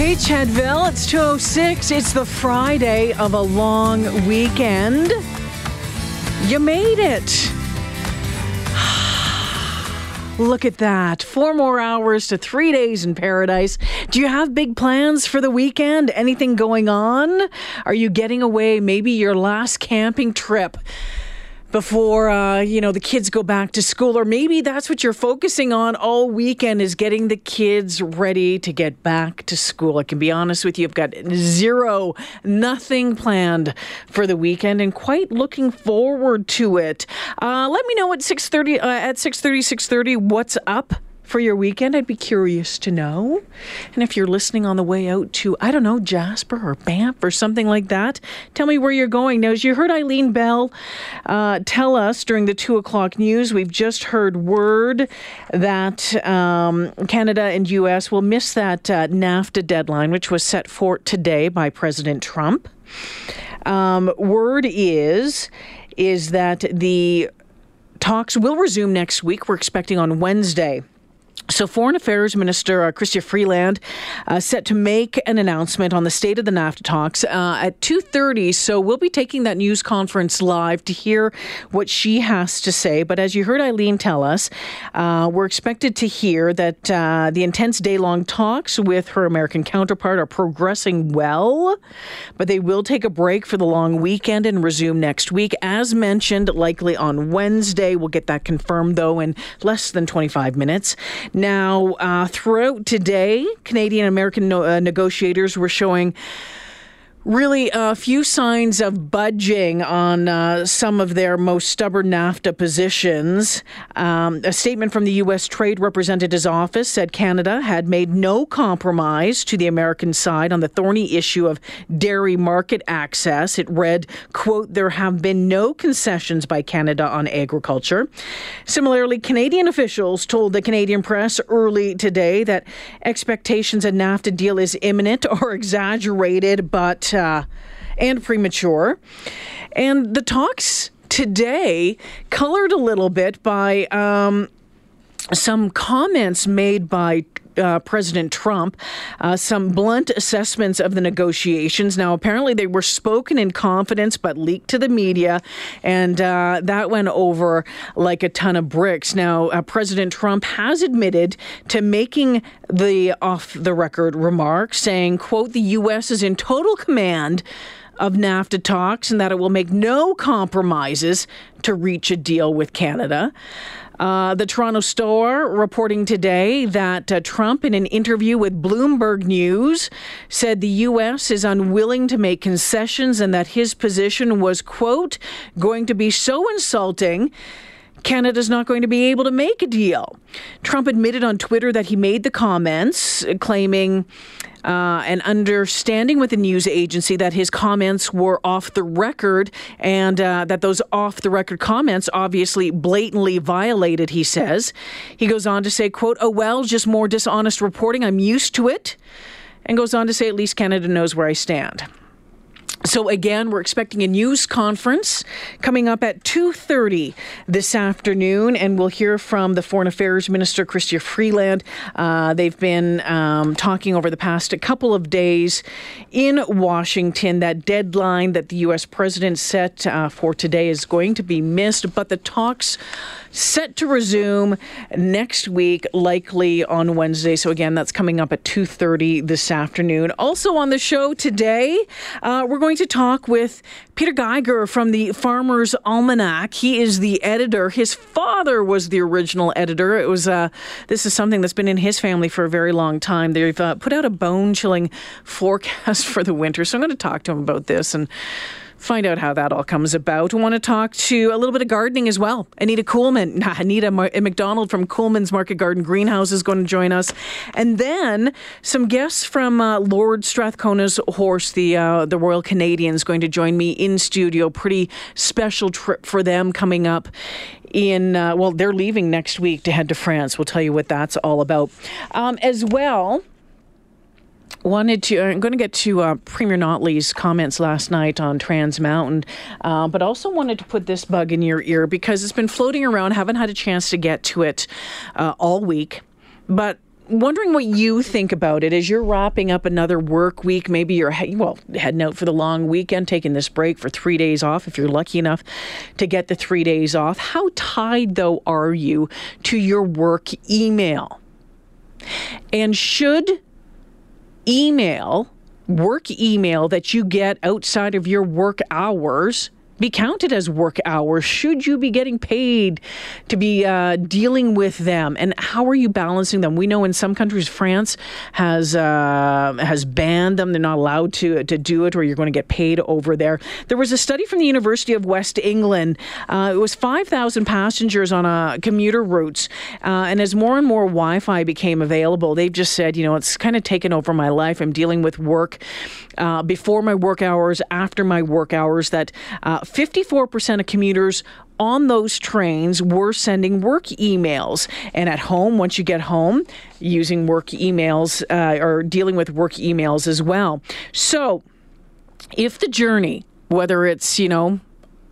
Hey, Chedville, it's 206. It's the Friday of a long weekend. You made it. Look at that. Four more hours to three days in paradise. Do you have big plans for the weekend? Anything going on? Are you getting away? Maybe your last camping trip before uh, you know the kids go back to school or maybe that's what you're focusing on all weekend is getting the kids ready to get back to school. I can be honest with you i've got zero nothing planned for the weekend and quite looking forward to it. Uh, let me know at 6.30 uh, at 6.30 6.30 what's up for your weekend? I'd be curious to know. And if you're listening on the way out to, I don't know, Jasper or Banff or something like that, tell me where you're going. Now, as you heard Eileen Bell uh, tell us during the two o'clock news, we've just heard word that um, Canada and U.S. will miss that uh, NAFTA deadline, which was set for today by President Trump. Um, word is is that the talks will resume next week. We're expecting on Wednesday. So, Foreign Affairs Minister uh, Freeland uh, set to make an announcement on the state of the NAFTA talks uh, at 2:30. So, we'll be taking that news conference live to hear what she has to say. But as you heard Eileen tell us, uh, we're expected to hear that uh, the intense day-long talks with her American counterpart are progressing well, but they will take a break for the long weekend and resume next week, as mentioned, likely on Wednesday. We'll get that confirmed though in less than 25 minutes. Now, uh, throughout today, Canadian American no- uh, negotiators were showing really a few signs of budging on uh, some of their most stubborn NAFTA positions. Um, a statement from the U.S. Trade Representative's office said Canada had made no compromise to the American side on the thorny issue of dairy market access. It read, quote, there have been no concessions by Canada on agriculture. Similarly, Canadian officials told the Canadian press early today that expectations a NAFTA deal is imminent or exaggerated, but uh, and premature. And the talks today colored a little bit by um, some comments made by uh, President Trump uh, some blunt assessments of the negotiations. Now, apparently, they were spoken in confidence but leaked to the media, and uh, that went over like a ton of bricks. Now, uh, President Trump has admitted to making the off the record remark, saying, "quote The U.S. is in total command." of NAFTA talks and that it will make no compromises to reach a deal with Canada. Uh, the Toronto Star reporting today that uh, Trump, in an interview with Bloomberg News, said the U.S. is unwilling to make concessions and that his position was, quote, going to be so insulting. Canada's not going to be able to make a deal. Trump admitted on Twitter that he made the comments, claiming uh, an understanding with the news agency that his comments were off the record and uh, that those off the record comments obviously blatantly violated, he says. He goes on to say, quote, oh, well, just more dishonest reporting. I'm used to it. And goes on to say, at least Canada knows where I stand. So again, we're expecting a news conference coming up at 2:30 this afternoon, and we'll hear from the Foreign Affairs Minister Chrystia Freeland. Uh, they've been um, talking over the past a couple of days in Washington. That deadline that the U.S. president set uh, for today is going to be missed, but the talks set to resume next week, likely on Wednesday. So again, that's coming up at 2:30 this afternoon. Also on the show today, uh, we're going to talk with Peter Geiger from the Farmer's Almanac. He is the editor. His father was the original editor. It was uh, this is something that's been in his family for a very long time. They've uh, put out a bone-chilling forecast for the winter, so I'm going to talk to him about this and find out how that all comes about. We want to talk to a little bit of gardening as well. Anita Kuhlmann, Anita McDonald from Kuhlmann's Market Garden Greenhouse is going to join us, and then some guests from uh, Lord Strathcona's horse, the uh, the Royal Canadians, going to join me in studio. Pretty special trip for them coming up in uh, well they're leaving next week to head to france we'll tell you what that's all about um, as well wanted to i'm going to get to uh, premier notley's comments last night on trans mountain uh, but also wanted to put this bug in your ear because it's been floating around haven't had a chance to get to it uh, all week but wondering what you think about it as you're wrapping up another work week. Maybe you're well heading out for the long weekend, taking this break for three days off if you're lucky enough to get the three days off. How tied though are you to your work email? And should email, work email that you get outside of your work hours, be counted as work hours? Should you be getting paid to be uh, dealing with them? And how are you balancing them? We know in some countries, France has uh, has banned them; they're not allowed to to do it, or you're going to get paid over there. There was a study from the University of West England. Uh, it was 5,000 passengers on a commuter routes, uh, and as more and more Wi-Fi became available, they've just said, you know, it's kind of taken over my life. I'm dealing with work uh, before my work hours, after my work hours. That uh, 54% of commuters on those trains were sending work emails. And at home, once you get home, using work emails uh, or dealing with work emails as well. So if the journey, whether it's, you know,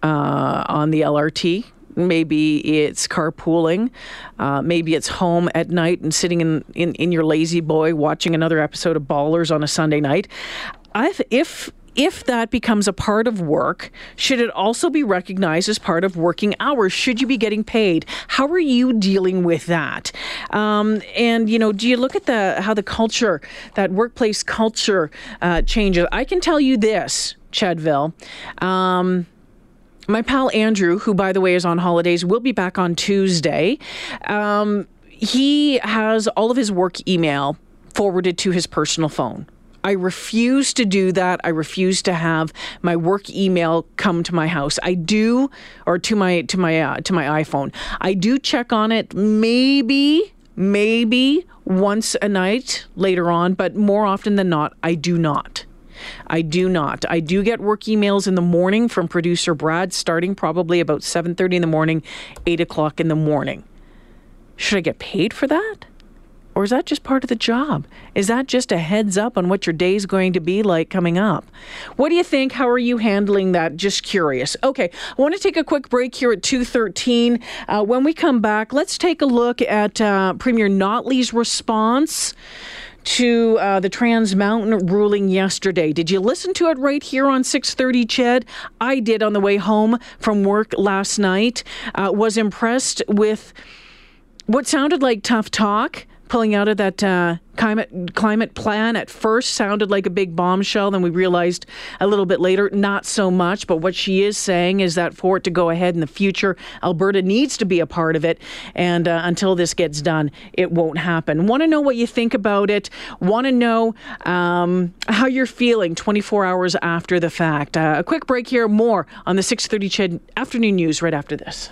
uh, on the LRT, maybe it's carpooling, uh, maybe it's home at night and sitting in, in, in your La-Z-Boy watching another episode of Ballers on a Sunday night. I've, if if that becomes a part of work, should it also be recognized as part of working hours? Should you be getting paid? How are you dealing with that? Um, and you know, do you look at the how the culture, that workplace culture, uh, changes? I can tell you this, Chedville. Um, my pal Andrew, who by the way is on holidays, will be back on Tuesday. Um, he has all of his work email forwarded to his personal phone I refuse to do that. I refuse to have my work email come to my house. I do, or to my to my uh, to my iPhone. I do check on it maybe maybe once a night later on, but more often than not, I do not. I do not. I do get work emails in the morning from producer Brad, starting probably about 7:30 in the morning, 8 o'clock in the morning. Should I get paid for that? Or is that just part of the job? Is that just a heads up on what your day is going to be like coming up? What do you think? How are you handling that? Just curious. Okay, I want to take a quick break here at 2.13. Uh, when we come back, let's take a look at uh, Premier Notley's response to uh, the Trans Mountain ruling yesterday. Did you listen to it right here on 6:30, Ched? I did on the way home from work last night. Uh, was impressed with what sounded like tough talk pulling out of that uh, climate climate plan at first sounded like a big bombshell. Then we realized a little bit later, not so much. But what she is saying is that for it to go ahead in the future, Alberta needs to be a part of it. And uh, until this gets done, it won't happen. Want to know what you think about it? Want to know um, how you're feeling 24 hours after the fact? Uh, a quick break here. More on the 6:30 CHED afternoon news right after this.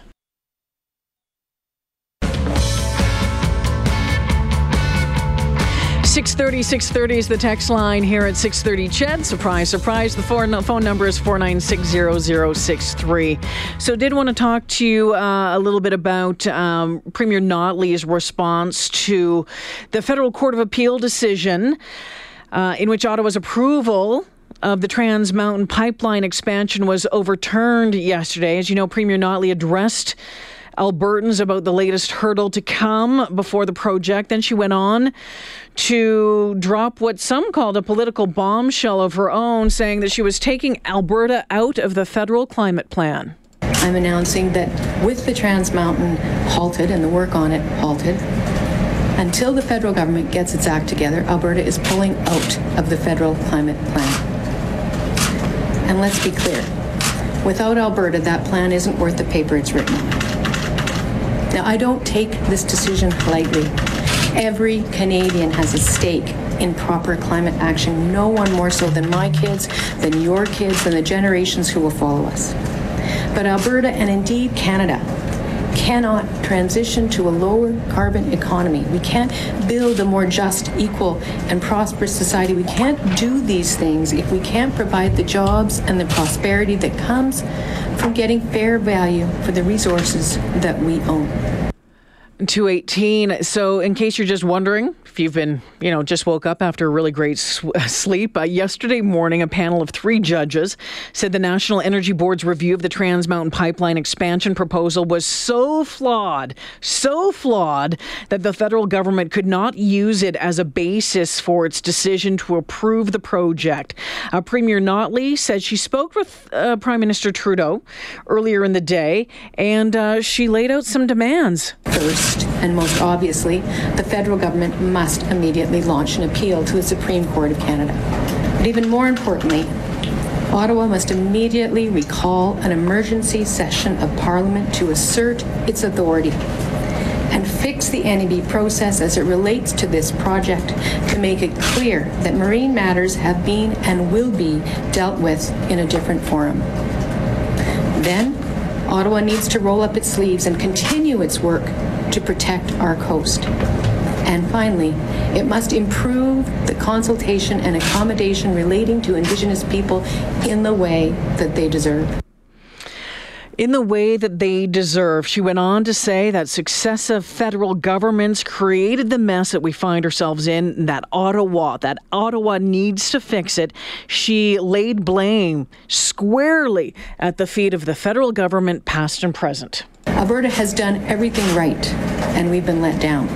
630, 630 is the text line here at 630 Ched. Surprise, surprise. The phone number is 4960063. So did want to talk to you uh, a little bit about um, Premier Notley's response to the Federal Court of Appeal decision uh, in which Ottawa's approval of the Trans Mountain Pipeline expansion was overturned yesterday. As you know, Premier Notley addressed Albertans about the latest hurdle to come before the project. Then she went on to drop what some called a political bombshell of her own, saying that she was taking Alberta out of the federal climate plan. I'm announcing that with the Trans Mountain halted and the work on it halted, until the federal government gets its act together, Alberta is pulling out of the federal climate plan. And let's be clear without Alberta, that plan isn't worth the paper it's written on. Now, I don't take this decision lightly. Every Canadian has a stake in proper climate action. No one more so than my kids, than your kids, than the generations who will follow us. But Alberta and indeed Canada cannot transition to a lower carbon economy. We can't build a more just, equal, and prosperous society. We can't do these things if we can't provide the jobs and the prosperity that comes from getting fair value for the resources that we own. 218. So, in case you're just wondering, if you've been, you know, just woke up after a really great sleep, uh, yesterday morning, a panel of three judges said the National Energy Board's review of the Trans Mountain Pipeline expansion proposal was so flawed, so flawed, that the federal government could not use it as a basis for its decision to approve the project. Uh, Premier Notley said she spoke with uh, Prime Minister Trudeau earlier in the day and uh, she laid out some demands. First, First, and most obviously, the federal government must immediately launch an appeal to the Supreme Court of Canada. But even more importantly, Ottawa must immediately recall an emergency session of Parliament to assert its authority and fix the NEB process as it relates to this project to make it clear that marine matters have been and will be dealt with in a different forum. Then, Ottawa needs to roll up its sleeves and continue its work to protect our coast. And finally, it must improve the consultation and accommodation relating to Indigenous people in the way that they deserve in the way that they deserve. She went on to say that successive federal governments created the mess that we find ourselves in, that Ottawa, that Ottawa needs to fix it. She laid blame squarely at the feet of the federal government, past and present. Alberta has done everything right, and we've been let down.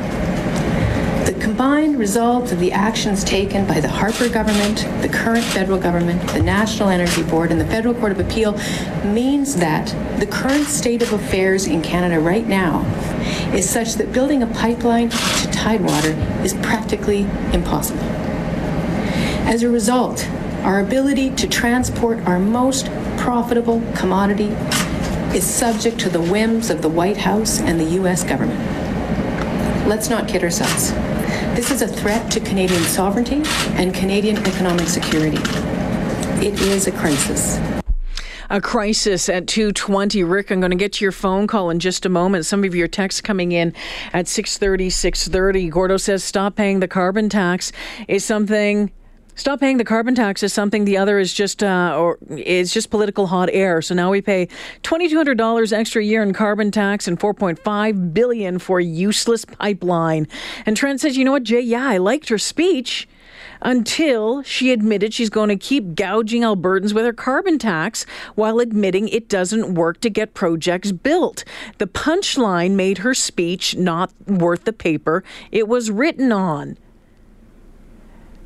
The combined result of the actions taken by the Harper government, the current federal government, the National Energy Board, and the Federal Court of Appeal means that the current state of affairs in Canada right now is such that building a pipeline to Tidewater is practically impossible. As a result, our ability to transport our most profitable commodity is subject to the whims of the White House and the U.S. government. Let's not kid ourselves. This is a threat to Canadian sovereignty and Canadian economic security. It is a crisis a crisis at 220 rick i'm going to get to your phone call in just a moment some of your texts coming in at 630 630 gordo says stop paying the carbon tax is something Stop paying the carbon tax is something. The other is just uh, or is just political hot air. So now we pay twenty two hundred dollars extra a year in carbon tax and four point five billion for a useless pipeline. And Trent says, you know what, Jay? Yeah, I liked her speech until she admitted she's going to keep gouging Albertans with her carbon tax while admitting it doesn't work to get projects built. The punchline made her speech not worth the paper it was written on.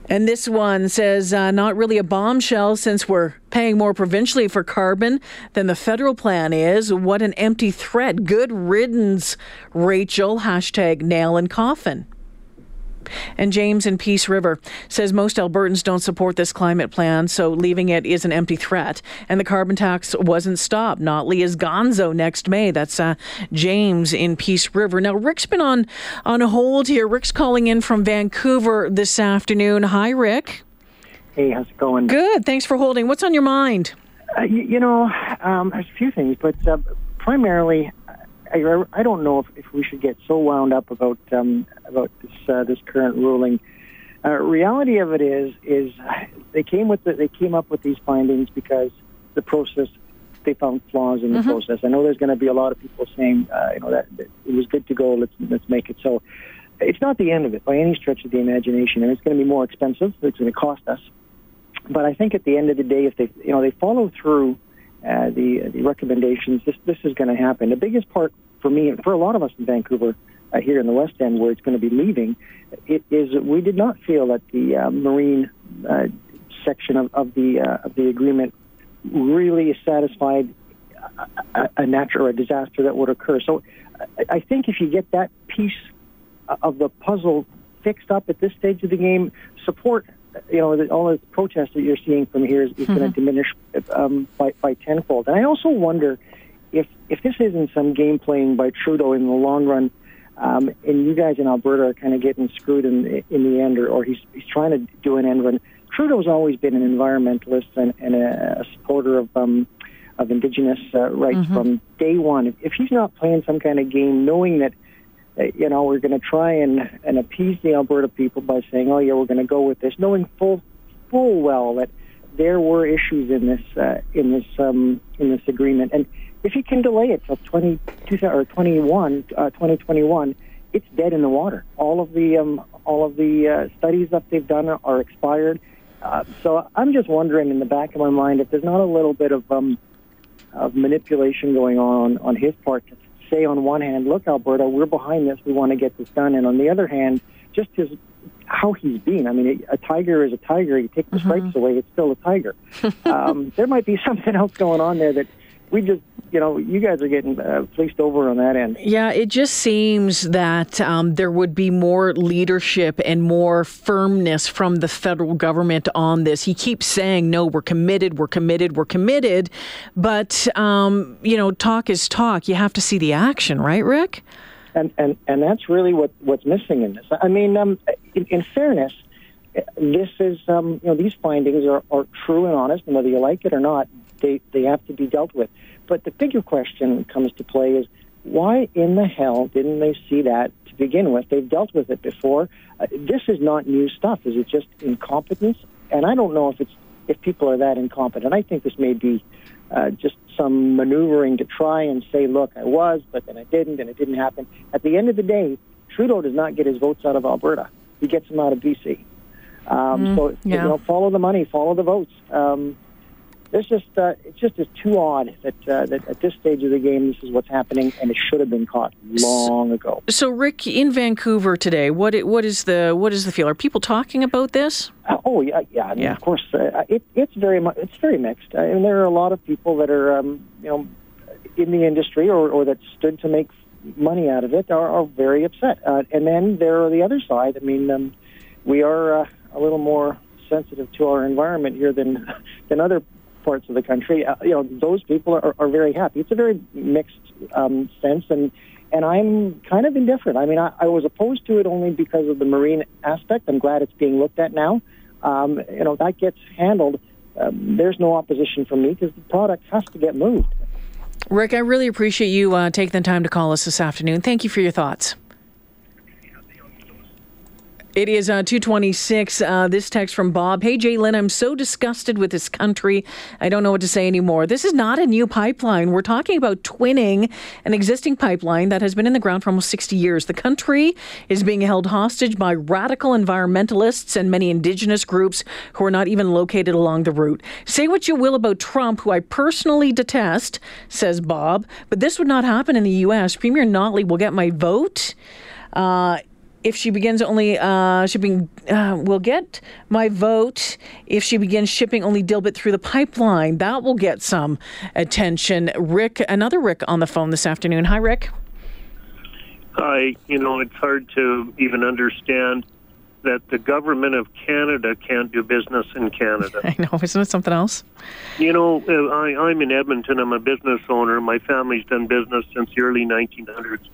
And this one says, uh, not really a bombshell since we're paying more provincially for carbon than the federal plan is. What an empty threat. Good riddance, Rachel. Hashtag nail and coffin. And James in Peace River says most Albertans don't support this climate plan, so leaving it is an empty threat. And the carbon tax wasn't stopped. Notley is gonzo next May. That's uh, James in Peace River. Now, Rick's been on, on hold here. Rick's calling in from Vancouver this afternoon. Hi, Rick. Hey, how's it going? Good. Thanks for holding. What's on your mind? Uh, you, you, know, um, there's a few things, but uh, primarily, I, I don't know if, if we should get so wound up about um, about this uh, this current ruling. Uh, reality of it is is they came with the, they came up with these findings because the process they found flaws in the mm-hmm. process. I know there's going to be a lot of people saying uh, you know that, that it was good to go. Let's let's make it so. It's not the end of it by any stretch of the imagination, and it's going to be more expensive. It's going to cost us. But I think at the end of the day, if they you know they follow through uh, the the recommendations, this this is going to happen. The biggest part for me and for a lot of us in Vancouver uh, here in the West End, where it's going to be leaving, it is we did not feel that the uh, marine uh, section of, of the uh, of the agreement really satisfied a, a natural or a disaster that would occur. So I, think if you get that piece of the puzzle fixed up at this stage of the game, support you know, the, all the protests that you're seeing from here is, is mm-hmm. going to diminish um, by, by tenfold. And I also wonder if if this isn't some game playing by Trudeau in the long run Um, and you guys in Alberta are kind of getting screwed in in the end, or, or he's he's trying to do an end run. Trudeau's always been an environmentalist and, and a, a supporter of um, of Indigenous uh, rights mm-hmm. from day one. If, if he's not playing some kind of game, knowing that uh, you know we're going to try and and appease the Alberta people by saying, oh yeah, we're going to go with this, knowing full full well that there were issues in this uh, in this um, in this agreement, and if he can delay it till 20, or 21, uh, 2021, it's dead in the water. All of the um, all of the uh, studies that they've done are expired. Uh, so I'm just wondering, in the back of my mind, if there's not a little bit of um, of manipulation going on on his part to say, on one hand, look, Alberta, we're behind this, we want to get this done, and on the other hand, just his how he's been. I mean, a tiger is a tiger. You take the mm-hmm. stripes away, it's still a tiger. um, there might be something else going on there that we just you know, you guys are getting uh, fleeced over on that end. Yeah, it just seems that um, there would be more leadership and more firmness from the federal government on this. He keeps saying, no, we're committed, we're committed, we're committed. But, um, you know, talk is talk. You have to see the action, right, Rick? And, and, and that's really what, what's missing in this. I mean, um, in, in fairness, this is, um, you know, these findings are, are true and honest, and whether you like it or not, they, they have to be dealt with. But the bigger question comes to play is why in the hell didn't they see that to begin with? They've dealt with it before. Uh, this is not new stuff. Is it just incompetence? And I don't know if it's if people are that incompetent. I think this may be uh, just some maneuvering to try and say, "Look, I was, but then I didn't, and it didn't happen." At the end of the day, Trudeau does not get his votes out of Alberta; he gets them out of BC. Um, mm, so yeah. you know, follow the money, follow the votes. Um, it's just uh, it's just is too odd that uh, that at this stage of the game this is what's happening, and it should have been caught long ago. So, Rick, in Vancouver today, what what is the what is the feel? Are people talking about this? Uh, oh yeah, yeah. I mean, yeah. Of course, uh, it, it's very much it's very mixed. I mean, there are a lot of people that are um, you know in the industry or, or that stood to make money out of it are, are very upset, uh, and then there are the other side. I mean, um, we are uh, a little more sensitive to our environment here than than other parts of the country, uh, you know, those people are, are very happy. It's a very mixed um, sense, and and I'm kind of indifferent. I mean, I, I was opposed to it only because of the marine aspect. I'm glad it's being looked at now. Um, you know, that gets handled. Um, there's no opposition from me because the product has to get moved. Rick, I really appreciate you uh, taking the time to call us this afternoon. Thank you for your thoughts. It is uh, 226. Uh, this text from Bob. Hey, Jalen, I'm so disgusted with this country. I don't know what to say anymore. This is not a new pipeline. We're talking about twinning an existing pipeline that has been in the ground for almost 60 years. The country is being held hostage by radical environmentalists and many indigenous groups who are not even located along the route. Say what you will about Trump, who I personally detest, says Bob, but this would not happen in the U.S. Premier Notley will get my vote. Uh, if she begins only uh, shipping, uh, will get my vote if she begins shipping only dilbit through the pipeline. That will get some attention. Rick, another Rick on the phone this afternoon. Hi, Rick. Hi. You know, it's hard to even understand that the government of Canada can't do business in Canada. I know, isn't it something else? You know, uh, I, I'm in Edmonton. I'm a business owner. My family's done business since the early 1900s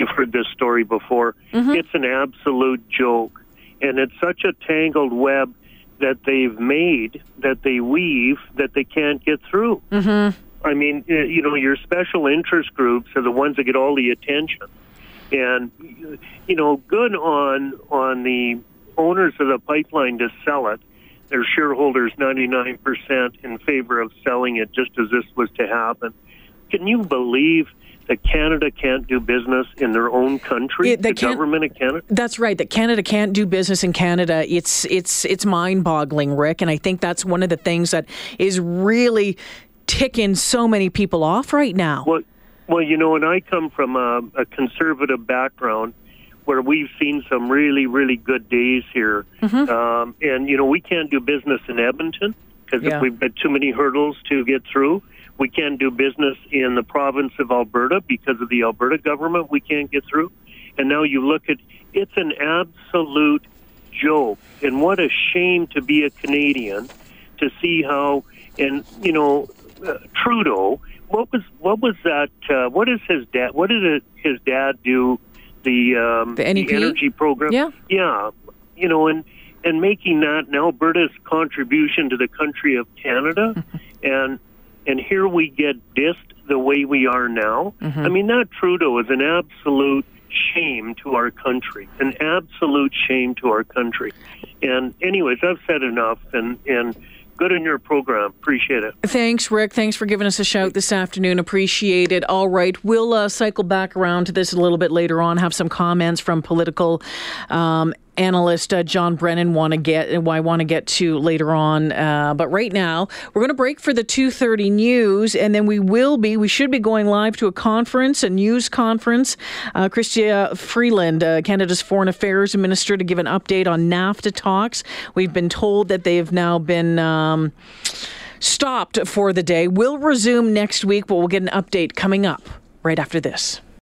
You've heard this story before. Mm-hmm. It's an absolute joke. And it's such a tangled web that they've made, that they weave, that they can't get through. Mm-hmm. I mean, you know, your special interest groups are the ones that get all the attention. And, you know, good on on the owners of the pipeline to sell it. Their shareholders 99% in favor of selling it just as this was to happen. Can you believe that Canada can't do business in their own country. the government of Canada. That's right. That Canada can't do business in Canada. It's it's it's mind-boggling, Rick. And I think that's one of the things that is really ticking so many people off right now. Well, well, you know, and I come from a, a conservative background where we've seen some really, really good days here. Mm-hmm. Um, and, you know, we can't do business in Edmonton because yeah. we've got too many hurdles to get through. We can't do business in the province of Alberta because of the Alberta government. We can't get through. And now you look at it's an absolute joke. And what a shame to be a Canadian to see how and you know uh, Trudeau. What was what was that? Uh, what is his dad? What did it, his dad do the um, The NEP? energy program. Yeah. yeah, you know, and and making that an Alberta's contribution to the country of Canada, and and here we get dissed the way we are now. I mean, that Trudeau is an absolute shame to our country, an absolute shame to our country. And anyways, I've said enough, and and good in your program. Appreciate it. Thanks, Rick. Thanks for giving us a shout this afternoon. Appreciate it. All right. We'll uh, cycle back around to this a little bit later on, have some comments from political um, analyst uh, John Brennan want to get I want to get to later on. Uh, but right now, we're going to break for the 2:30 news, and then we will be we should be going live to a conference, a news conference. Uh, Chrystia Freeland, uh, Canada's Foreign Affairs Minister, to give an update on NAFTA talks. We've been told that they have now been. Um, stopped for the day. We'll resume next week, but we'll get an update coming up right after this.